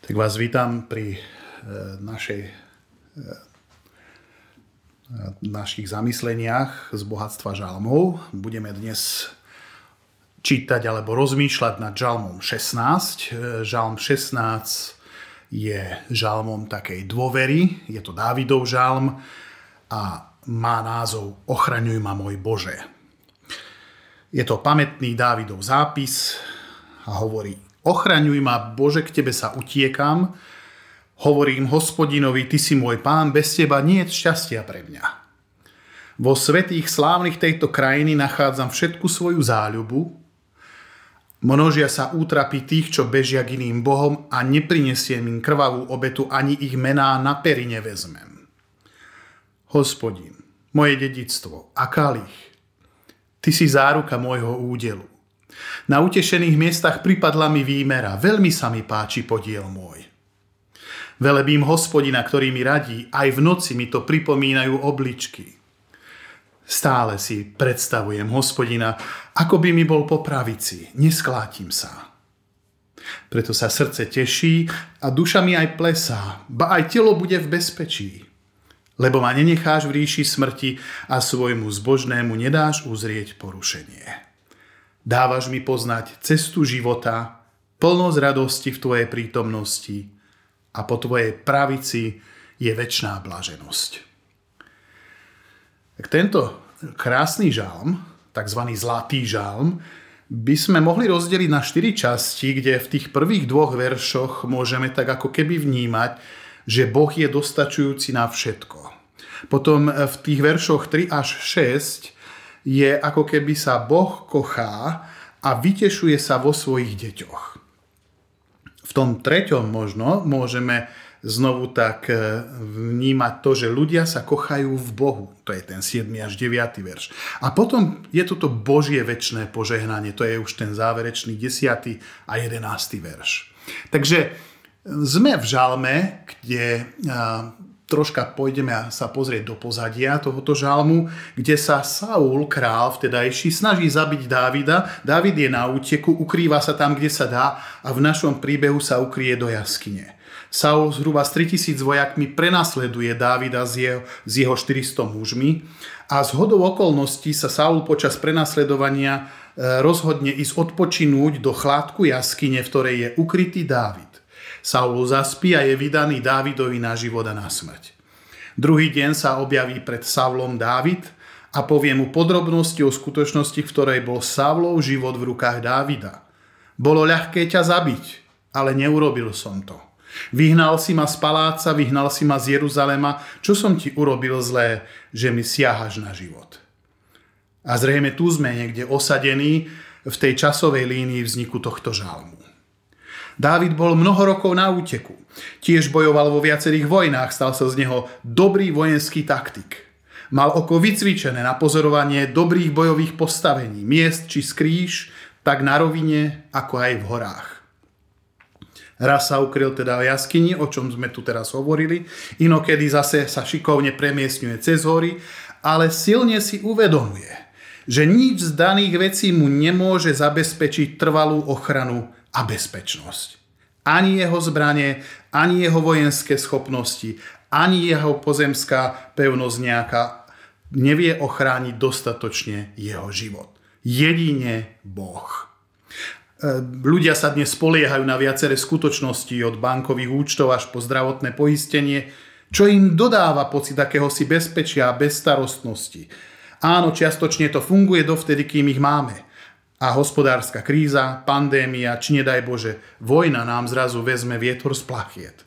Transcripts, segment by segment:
Tak vás vítam pri e, našej, e, našich zamysleniach z bohatstva žalmov. Budeme dnes čítať alebo rozmýšľať nad žalmom 16. E, žalm 16 je žalmom takej dôvery, je to Dávidov žalm a má názov Ochraňuj ma môj Bože. Je to pamätný Dávidov zápis a hovorí Ochraňuj ma Bože, k Tebe sa utiekam, hovorím hospodinovi, Ty si môj pán, bez Teba nie je šťastia pre mňa. Vo svetých slávnych tejto krajiny nachádzam všetku svoju záľubu, Množia sa útrapy tých, čo bežia k iným bohom a neprinesiem im krvavú obetu, ani ich mená na pery nevezmem. Hospodin, moje dedictvo a kalich, ty si záruka môjho údelu. Na utešených miestach pripadla mi výmera, veľmi sa mi páči podiel môj. Velebím hospodina, ktorý mi radí, aj v noci mi to pripomínajú obličky. Stále si predstavujem hospodina, ako by mi bol po pravici. Nesklátim sa. Preto sa srdce teší a duša mi aj plesá, ba aj telo bude v bezpečí. Lebo ma nenecháš v ríši smrti a svojmu zbožnému nedáš uzrieť porušenie. Dávaš mi poznať cestu života, plnosť radosti v Tvojej prítomnosti a po Tvojej pravici je väčšiná blaženosť. Tak tento krásny žalm, tzv. zlatý žalm, by sme mohli rozdeliť na štyri časti, kde v tých prvých dvoch veršoch môžeme tak ako keby vnímať, že Boh je dostačujúci na všetko. Potom v tých veršoch 3 až 6 je ako keby sa Boh kochá a vytešuje sa vo svojich deťoch. V tom treťom možno môžeme znovu tak e, vnímať to, že ľudia sa kochajú v Bohu. To je ten 7. až 9. verš. A potom je toto Božie väčšné požehnanie, to je už ten záverečný 10. a 11. verš. Takže sme v žalme, kde troška pôjdeme sa pozrieť do pozadia tohoto žalmu, kde sa Saul, král vtedajší, snaží zabiť Dávida. Dávid je na úteku, ukrýva sa tam, kde sa dá a v našom príbehu sa ukrie do jaskyne. Saul zhruba s 3000 vojakmi prenasleduje Dávida s jeho, s jeho 400 mužmi a z hodou okolností sa Saul počas prenasledovania e, rozhodne ísť odpočinúť do chládku jaskyne, v ktorej je ukrytý Dávid. Saul zaspí a je vydaný Dávidovi na život a na smrť. Druhý deň sa objaví pred Savlom Dávid a povie mu podrobnosti o skutočnosti, v ktorej bol Savlov život v rukách Dávida. Bolo ľahké ťa zabiť, ale neurobil som to. Vyhnal si ma z paláca, vyhnal si ma z Jeruzalema. Čo som ti urobil zlé, že mi siahaš na život? A zrejme tu sme niekde osadení v tej časovej línii vzniku tohto žalmu. Dávid bol mnoho rokov na úteku. Tiež bojoval vo viacerých vojnách, stal sa z neho dobrý vojenský taktik. Mal oko vycvičené na pozorovanie dobrých bojových postavení, miest či skrýž, tak na rovine, ako aj v horách. Raz sa ukryl teda v jaskyni, o čom sme tu teraz hovorili, inokedy zase sa šikovne premiesňuje cez hory, ale silne si uvedomuje, že nič z daných vecí mu nemôže zabezpečiť trvalú ochranu a bezpečnosť. Ani jeho zbranie, ani jeho vojenské schopnosti, ani jeho pozemská pevnosť nejaká nevie ochrániť dostatočne jeho život. Jedine Boh. E, ľudia sa dnes spoliehajú na viaceré skutočnosti od bankových účtov až po zdravotné poistenie, čo im dodáva pocit akéhosi bezpečia a bezstarostnosti. Áno, čiastočne to funguje dovtedy, kým ich máme. A hospodárska kríza, pandémia, či nedaj Bože, vojna nám zrazu vezme vietor z plachiet.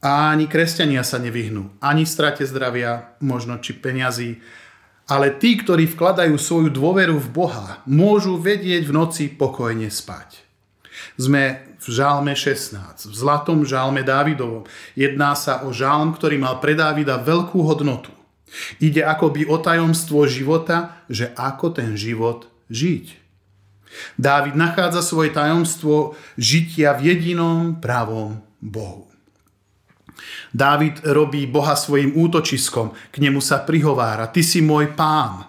A ani kresťania sa nevyhnú, ani strate zdravia, možno či peňazí, ale tí, ktorí vkladajú svoju dôveru v Boha, môžu vedieť v noci pokojne spať. Sme v žálme 16, v zlatom žálme Dávidovom. Jedná sa o žálm, ktorý mal pre Dávida veľkú hodnotu. Ide akoby o tajomstvo života, že ako ten život žiť. Dávid nachádza svoje tajomstvo žitia v jedinom pravom Bohu. Dávid robí Boha svojim útočiskom, k nemu sa prihovára, ty si môj pán.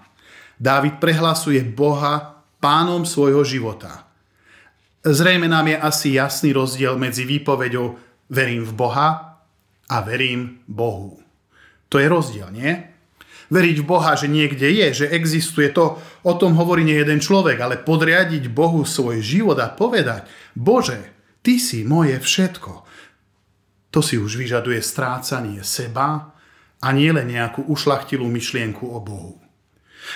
Dávid prehlasuje Boha pánom svojho života. Zrejme nám je asi jasný rozdiel medzi výpovedou verím v Boha a verím Bohu. To je rozdiel, nie? Veriť v Boha, že niekde je, že existuje to, o tom hovorí nie jeden človek, ale podriadiť Bohu svoj život a povedať, Bože, Ty si moje všetko. To si už vyžaduje strácanie seba a nie len nejakú ušlachtilú myšlienku o Bohu.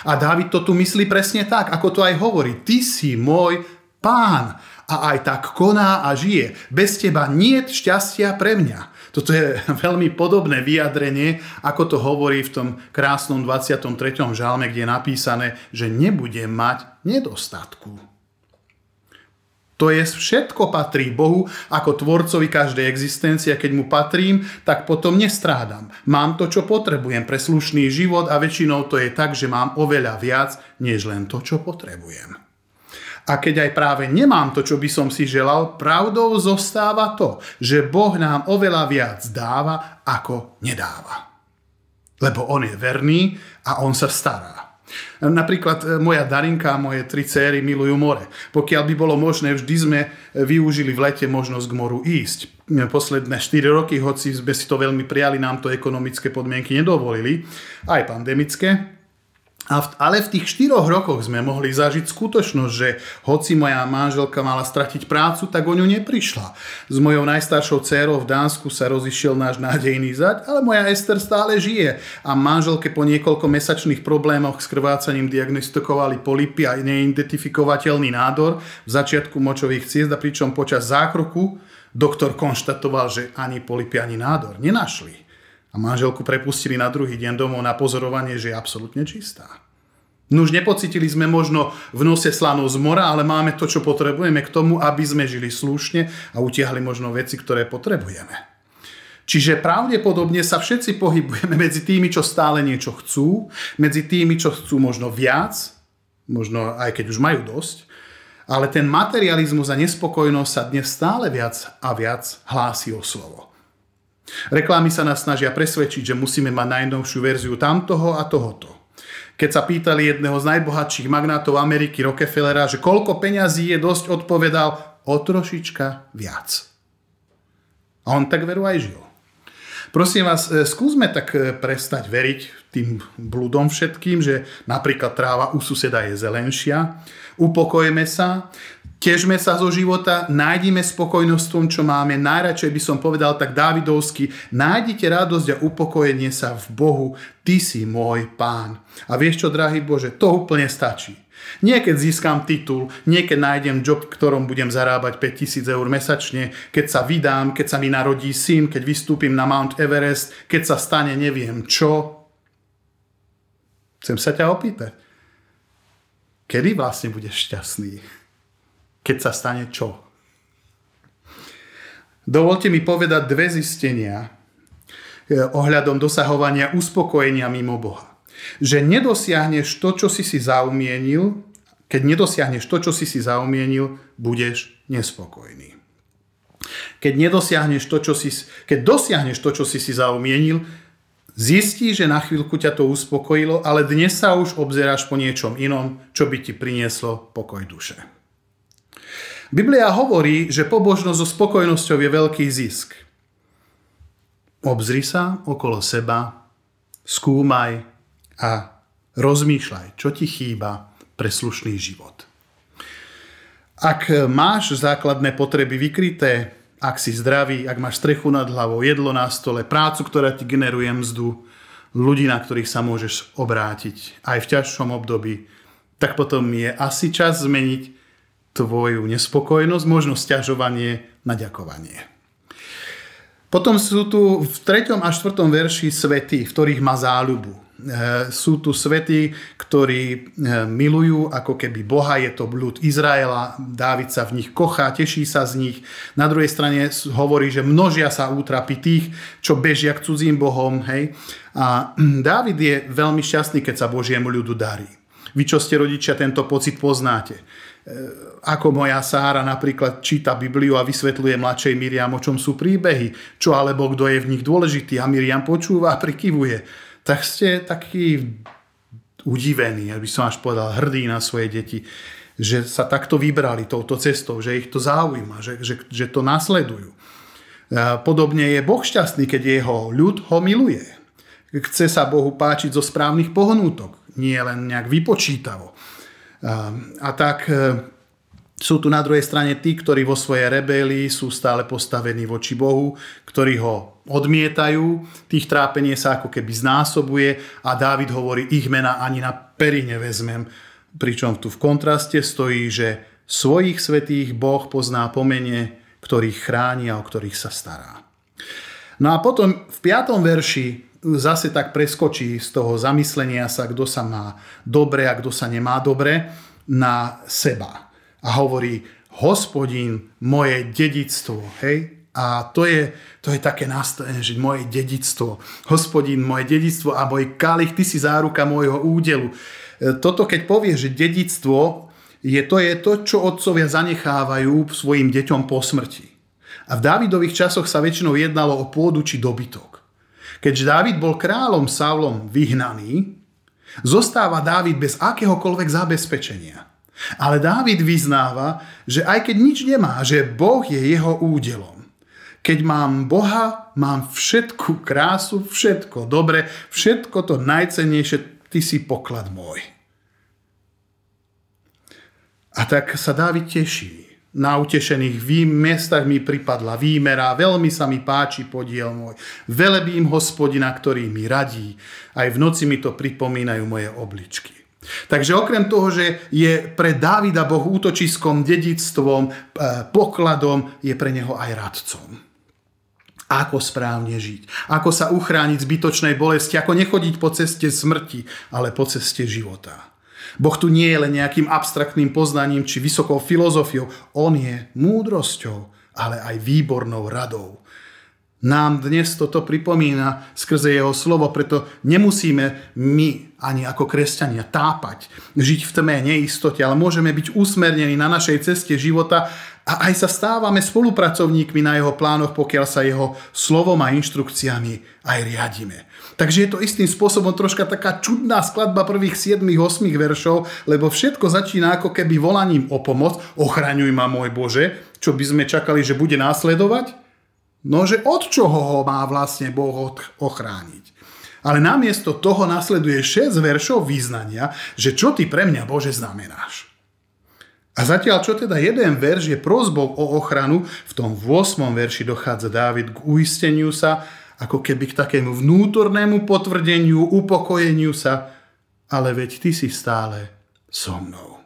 A Dávid to tu myslí presne tak, ako to aj hovorí. Ty si môj pán a aj tak koná a žije. Bez teba nie šťastia pre mňa. Toto je veľmi podobné vyjadrenie, ako to hovorí v tom krásnom 23. žalme, kde je napísané, že nebudem mať nedostatku. To je všetko patrí Bohu ako tvorcovi každej existencie a keď mu patrím, tak potom nestrádam. Mám to, čo potrebujem pre slušný život a väčšinou to je tak, že mám oveľa viac, než len to, čo potrebujem. A keď aj práve nemám to, čo by som si želal, pravdou zostáva to, že Boh nám oveľa viac dáva, ako nedáva. Lebo On je verný a On sa stará. Napríklad e, moja Darinka a moje tri céry milujú more. Pokiaľ by bolo možné, vždy sme využili v lete možnosť k moru ísť. E, posledné 4 roky, hoci sme si to veľmi prijali, nám to ekonomické podmienky nedovolili, aj pandemické, ale v tých štyroch rokoch sme mohli zažiť skutočnosť, že hoci moja manželka mala stratiť prácu, tak o ňu neprišla. S mojou najstaršou dcérou v Dánsku sa rozišiel náš nádejný zať, ale moja Ester stále žije a manželke po niekoľko mesačných problémoch s krvácaním diagnostikovali polipy a neidentifikovateľný nádor v začiatku močových ciest a pričom počas zákroku doktor konštatoval, že ani polipy, ani nádor nenašli a manželku prepustili na druhý deň domov na pozorovanie, že je absolútne čistá. No už nepocitili sme možno v nose slanu z mora, ale máme to, čo potrebujeme k tomu, aby sme žili slušne a utiahli možno veci, ktoré potrebujeme. Čiže pravdepodobne sa všetci pohybujeme medzi tými, čo stále niečo chcú, medzi tými, čo chcú možno viac, možno aj keď už majú dosť, ale ten materializmus a nespokojnosť sa dnes stále viac a viac hlási o slovo. Reklamy sa nás snažia presvedčiť, že musíme mať najnovšiu verziu tamtoho a tohoto. Keď sa pýtali jedného z najbohatších magnátov Ameriky Rockefellera, že koľko peňazí je dosť, odpovedal o trošička viac. A on tak veru aj žil. Prosím vás, e, skúsme tak e, prestať veriť tým bludom všetkým, že napríklad tráva u suseda je zelenšia. Upokojme sa, Težme sa zo života, nájdime spokojnosť v tom, čo máme. Najradšej by som povedal tak Dávidovsky, nájdite radosť a upokojenie sa v Bohu. Ty si môj pán. A vieš čo, drahý Bože, to úplne stačí. Nie keď získam titul, nie keď nájdem job, v ktorom budem zarábať 5000 eur mesačne, keď sa vydám, keď sa mi narodí syn, keď vystúpim na Mount Everest, keď sa stane neviem čo. Chcem sa ťa opýtať. Kedy vlastne budeš šťastný? keď sa stane čo? Dovolte mi povedať dve zistenia eh, ohľadom dosahovania uspokojenia mimo Boha. Že nedosiahneš to, čo si si zaumienil, keď nedosiahneš to, čo si si zaumienil, budeš nespokojný. Keď nedosiahneš to, čo si, keď dosiahneš to, čo si si zaumienil, zistíš, že na chvíľku ťa to uspokojilo, ale dnes sa už obzeráš po niečom inom, čo by ti prinieslo pokoj duše. Biblia hovorí, že pobožnosť so spokojnosťou je veľký zisk. Obzri sa okolo seba, skúmaj a rozmýšľaj, čo ti chýba pre slušný život. Ak máš základné potreby vykryté, ak si zdravý, ak máš strechu nad hlavou, jedlo na stole, prácu, ktorá ti generuje mzdu, ľudí, na ktorých sa môžeš obrátiť aj v ťažšom období, tak potom je asi čas zmeniť tvoju nespokojnosť, možno stiažovanie na ďakovanie. Potom sú tu v 3. a 4. verši svety, v ktorých má záľubu. E, sú tu svety, ktorí e, milujú ako keby Boha, je to blúd Izraela, Dávid sa v nich kochá, teší sa z nich. Na druhej strane hovorí, že množia sa útrapy tých, čo bežia k cudzím Bohom. Hej? A Dávid je veľmi šťastný, keď sa Božiemu ľudu darí. Vy, čo ste rodičia, tento pocit poznáte E, ako moja Sára napríklad číta Bibliu a vysvetľuje mladšej Miriam, o čom sú príbehy, čo alebo kto je v nich dôležitý a Miriam počúva a prikyvuje. Tak ste takí udivení, aby som až povedal, hrdí na svoje deti. že sa takto vybrali touto cestou, že ich to zaujíma, že, že, že to nasledujú. Podobne je Boh šťastný, keď jeho ľud ho miluje. Chce sa Bohu páčiť zo správnych pohnútok, nie len nejak vypočítavo. A tak e, sú tu na druhej strane tí, ktorí vo svojej rebelii sú stále postavení voči Bohu, ktorí ho odmietajú, tých trápenie sa ako keby znásobuje a Dávid hovorí, ich mena ani na pery nevezmem. Pričom tu v kontraste stojí, že svojich svetých Boh pozná pomene, ktorých chráni a o ktorých sa stará. No a potom v 5. verši zase tak preskočí z toho zamyslenia sa, kto sa má dobre a kto sa nemá dobre, na seba. A hovorí, hospodín, moje dedictvo, hej? A to je, to je také nastavenie, že moje dedictvo, hospodín, moje dedictvo a môj kalich, ty si záruka môjho údelu. E, toto keď povie, že dedictvo je to, je to, čo otcovia zanechávajú svojim deťom po smrti. A v Dávidových časoch sa väčšinou jednalo o pôdu či dobytok. Keď Dávid bol kráľom Saulom vyhnaný, zostáva Dávid bez akéhokoľvek zabezpečenia. Ale Dávid vyznáva, že aj keď nič nemá, že Boh je jeho údelom. Keď mám Boha, mám všetku krásu, všetko dobre, všetko to najcennejšie, ty si poklad môj. A tak sa Dávid teší na utešených miestach mi pripadla výmera, veľmi sa mi páči podiel môj. Velebím hospodina, ktorý mi radí. Aj v noci mi to pripomínajú moje obličky. Takže okrem toho, že je pre Dávida Boh útočiskom, dedictvom, e, pokladom, je pre neho aj radcom. Ako správne žiť, ako sa uchrániť zbytočnej bolesti, ako nechodiť po ceste smrti, ale po ceste života. Boh tu nie je len nejakým abstraktným poznaním či vysokou filozofiou. On je múdrosťou, ale aj výbornou radou. Nám dnes toto pripomína skrze jeho slovo, preto nemusíme my ani ako kresťania tápať, žiť v tme neistote, ale môžeme byť usmernení na našej ceste života a aj sa stávame spolupracovníkmi na jeho plánoch, pokiaľ sa jeho slovom a inštrukciami aj riadime. Takže je to istým spôsobom troška taká čudná skladba prvých 7-8 veršov, lebo všetko začína ako keby volaním o pomoc. Ochraňuj ma, môj Bože, čo by sme čakali, že bude následovať? No, že od čoho ho má vlastne Boh ochrániť? Ale namiesto toho nasleduje 6 veršov význania, že čo ty pre mňa, Bože, znamenáš. A zatiaľ, čo teda jeden verš je prozbou o ochranu, v tom 8. verši dochádza Dávid k uisteniu sa, ako keby k takému vnútornému potvrdeniu, upokojeniu sa, ale veď ty si stále so mnou.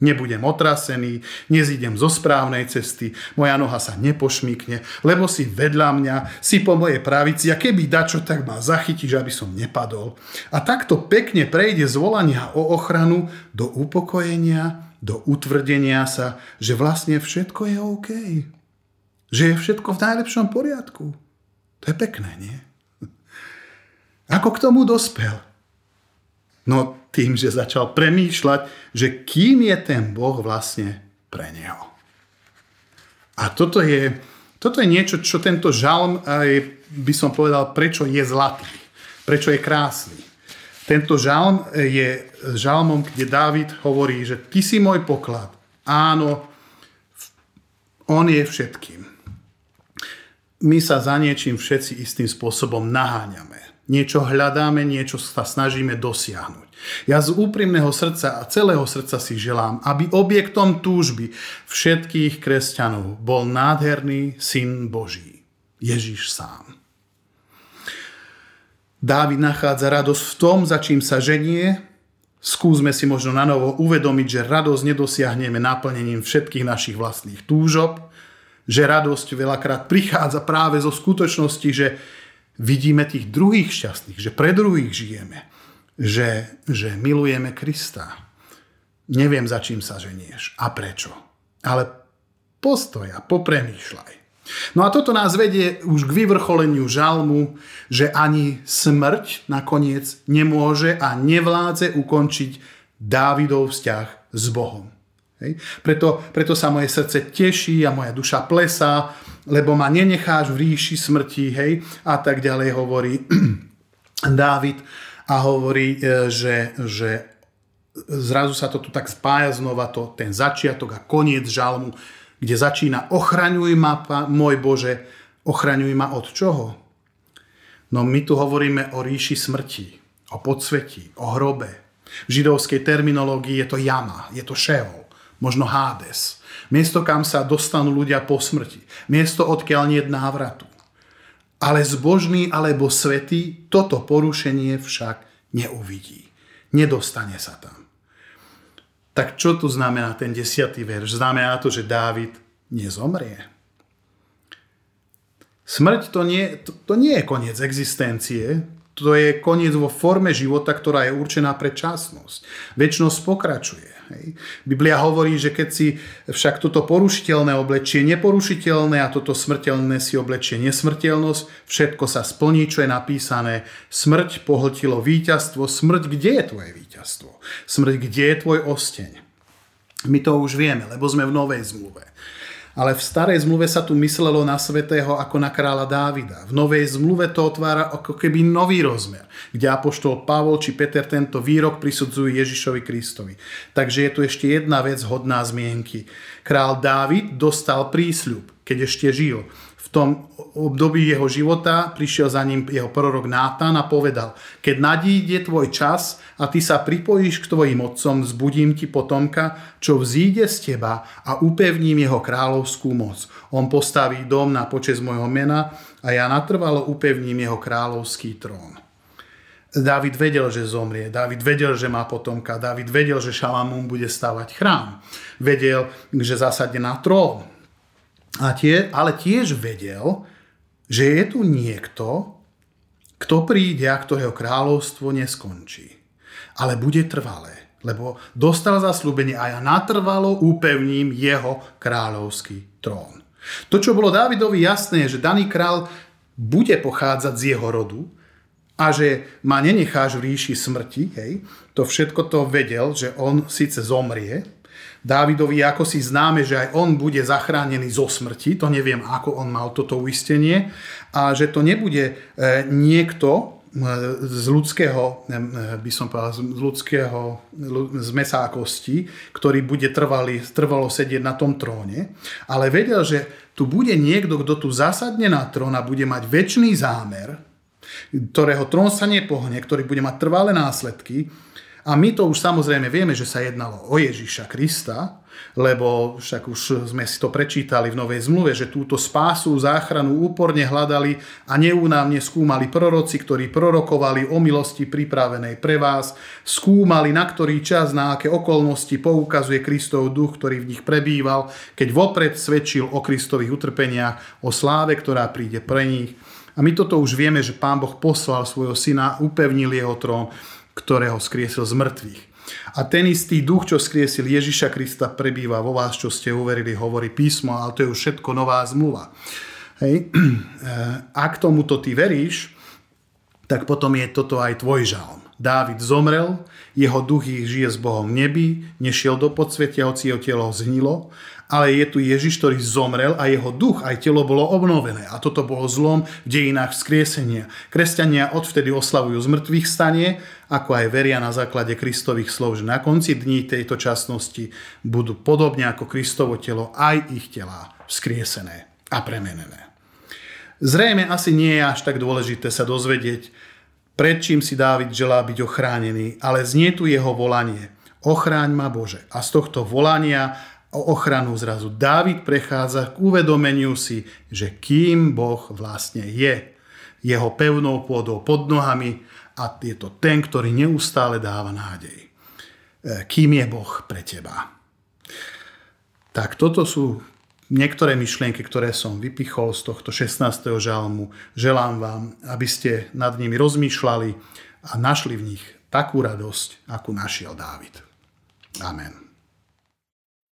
Nebudem otrasený, nezídem zo správnej cesty, moja noha sa nepošmikne, lebo si vedľa mňa, si po mojej pravici a keby dačo, tak ma zachytíš, aby som nepadol. A takto pekne prejde z volania o ochranu do upokojenia, do utvrdenia sa, že vlastne všetko je OK. Že je všetko v najlepšom poriadku. To je pekné, nie? Ako k tomu dospel? No tým, že začal premýšľať, že kým je ten Boh vlastne pre neho. A toto je, toto je niečo, čo tento žalm, aj by som povedal, prečo je zlatý, prečo je krásny. Tento žalm je žalmom, kde Dávid hovorí, že ty si môj poklad. Áno, on je všetkým my sa za niečím všetci istým spôsobom naháňame. Niečo hľadáme, niečo sa snažíme dosiahnuť. Ja z úprimného srdca a celého srdca si želám, aby objektom túžby všetkých kresťanov bol nádherný syn Boží, Ježiš sám. Dávid nachádza radosť v tom, za čím sa ženie. Skúsme si možno na novo uvedomiť, že radosť nedosiahneme naplnením všetkých našich vlastných túžob, že radosť veľakrát prichádza práve zo skutočnosti, že vidíme tých druhých šťastných, že pre druhých žijeme, že, že milujeme Krista. Neviem, za čím sa ženieš a prečo. Ale postoja, popremýšľaj. No a toto nás vedie už k vyvrcholeniu žalmu, že ani smrť nakoniec nemôže a nevládze ukončiť Dávidov vzťah s Bohom. Hej. Preto, preto sa moje srdce teší a moja duša plesá, lebo ma nenecháš v ríši smrti, hej, a tak ďalej hovorí Dávid a hovorí, e, že, že zrazu sa to tu tak spája znova, to, ten začiatok a koniec žalmu, kde začína ochraňuj ma, môj Bože, ochraňuj ma od čoho? No my tu hovoríme o ríši smrti, o podsvetí, o hrobe. V židovskej terminológii je to jama, je to šeol, možno Hades. Miesto, kam sa dostanú ľudia po smrti. Miesto, odkiaľ nie je návratu. Ale zbožný alebo svetý toto porušenie však neuvidí. Nedostane sa tam. Tak čo tu znamená ten desiatý verš? Znamená to, že Dávid nezomrie. Smrť to nie, to, to nie je koniec existencie, to je koniec vo forme života, ktorá je určená pre časnosť. Väčnosť pokračuje. Hej. Biblia hovorí, že keď si však toto porušiteľné oblečie neporušiteľné a toto smrteľné si oblečie nesmrteľnosť, všetko sa splní, čo je napísané. Smrť pohltilo víťazstvo. Smrť, kde je tvoje víťazstvo? Smrť, kde je tvoj osteň? My to už vieme, lebo sme v novej zmluve. Ale v starej zmluve sa tu myslelo na svetého ako na kráľa Dávida. V novej zmluve to otvára ako keby nový rozmer, kde apoštol Pavol či Peter tento výrok prisudzujú Ježišovi Kristovi. Takže je tu ešte jedna vec hodná zmienky. Král Dávid dostal prísľub, keď ešte žil tom období jeho života prišiel za ním jeho prorok Nátan a povedal, keď nadíde tvoj čas a ty sa pripojíš k tvojim otcom, zbudím ti potomka, čo vzíde z teba a upevním jeho kráľovskú moc. On postaví dom na počes môjho mena a ja natrvalo upevním jeho kráľovský trón. Dávid vedel, že zomrie. Dávid vedel, že má potomka. Dávid vedel, že Šalamún bude stavať chrám. Vedel, že zasadne na trón a tie, ale tiež vedel, že je tu niekto, kto príde a ktorého kráľovstvo neskončí. Ale bude trvalé, lebo dostal zaslúbenie a ja natrvalo upevním jeho kráľovský trón. To, čo bolo Dávidovi jasné, je, že daný král bude pochádzať z jeho rodu a že ma nenecháš v ríši smrti, hej, to všetko to vedel, že on síce zomrie, Dávidovi ako si známe, že aj on bude zachránený zo smrti, to neviem, ako on mal toto uistenie, a že to nebude e, niekto e, z ľudského, e, by som povedal, z ľudského, z mesákosti, ktorý bude trvalý, trvalo sedieť na tom tróne, ale vedel, že tu bude niekto, kto tu zasadne na trón a bude mať väčší zámer, ktorého trón sa nepohne, ktorý bude mať trvalé následky a my to už samozrejme vieme, že sa jednalo o Ježiša Krista, lebo však už sme si to prečítali v Novej zmluve, že túto spásu, záchranu úporne hľadali a neúnavne skúmali proroci, ktorí prorokovali o milosti pripravenej pre vás, skúmali na ktorý čas, na aké okolnosti poukazuje Kristov duch, ktorý v nich prebýval, keď vopred svedčil o Kristových utrpeniach, o sláve, ktorá príde pre nich. A my toto už vieme, že Pán Boh poslal svojho syna, upevnil jeho trón ktorého skriesil z mŕtvych. A ten istý duch, čo skriesil Ježiša Krista, prebýva vo vás, čo ste uverili, hovorí písmo, ale to je už všetko nová zmluva. Hej. Ak tomuto ty veríš, tak potom je toto aj tvoj žalm. Dávid zomrel, jeho duch žije s Bohom v nebi, nešiel do podsvetia, hoci jeho telo zhnilo ale je tu Ježiš, ktorý zomrel a jeho duch aj telo bolo obnovené. A toto bolo zlom v dejinách vzkriesenia. Kresťania odvtedy oslavujú zmrtvých stanie, ako aj veria na základe Kristových slov, že na konci dní tejto časnosti budú podobne ako Kristovo telo aj ich telá vzkriesené a premenené. Zrejme asi nie je až tak dôležité sa dozvedieť, pred čím si Dávid želá byť ochránený, ale znie tu jeho volanie. Ochráň ma Bože. A z tohto volania o ochranu zrazu Dávid prechádza k uvedomeniu si, že kým Boh vlastne je. Jeho pevnou pôdou pod nohami a je to ten, ktorý neustále dáva nádej. E, kým je Boh pre teba. Tak toto sú niektoré myšlienky, ktoré som vypichol z tohto 16. žalmu. Želám vám, aby ste nad nimi rozmýšľali a našli v nich takú radosť, akú našiel Dávid. Amen.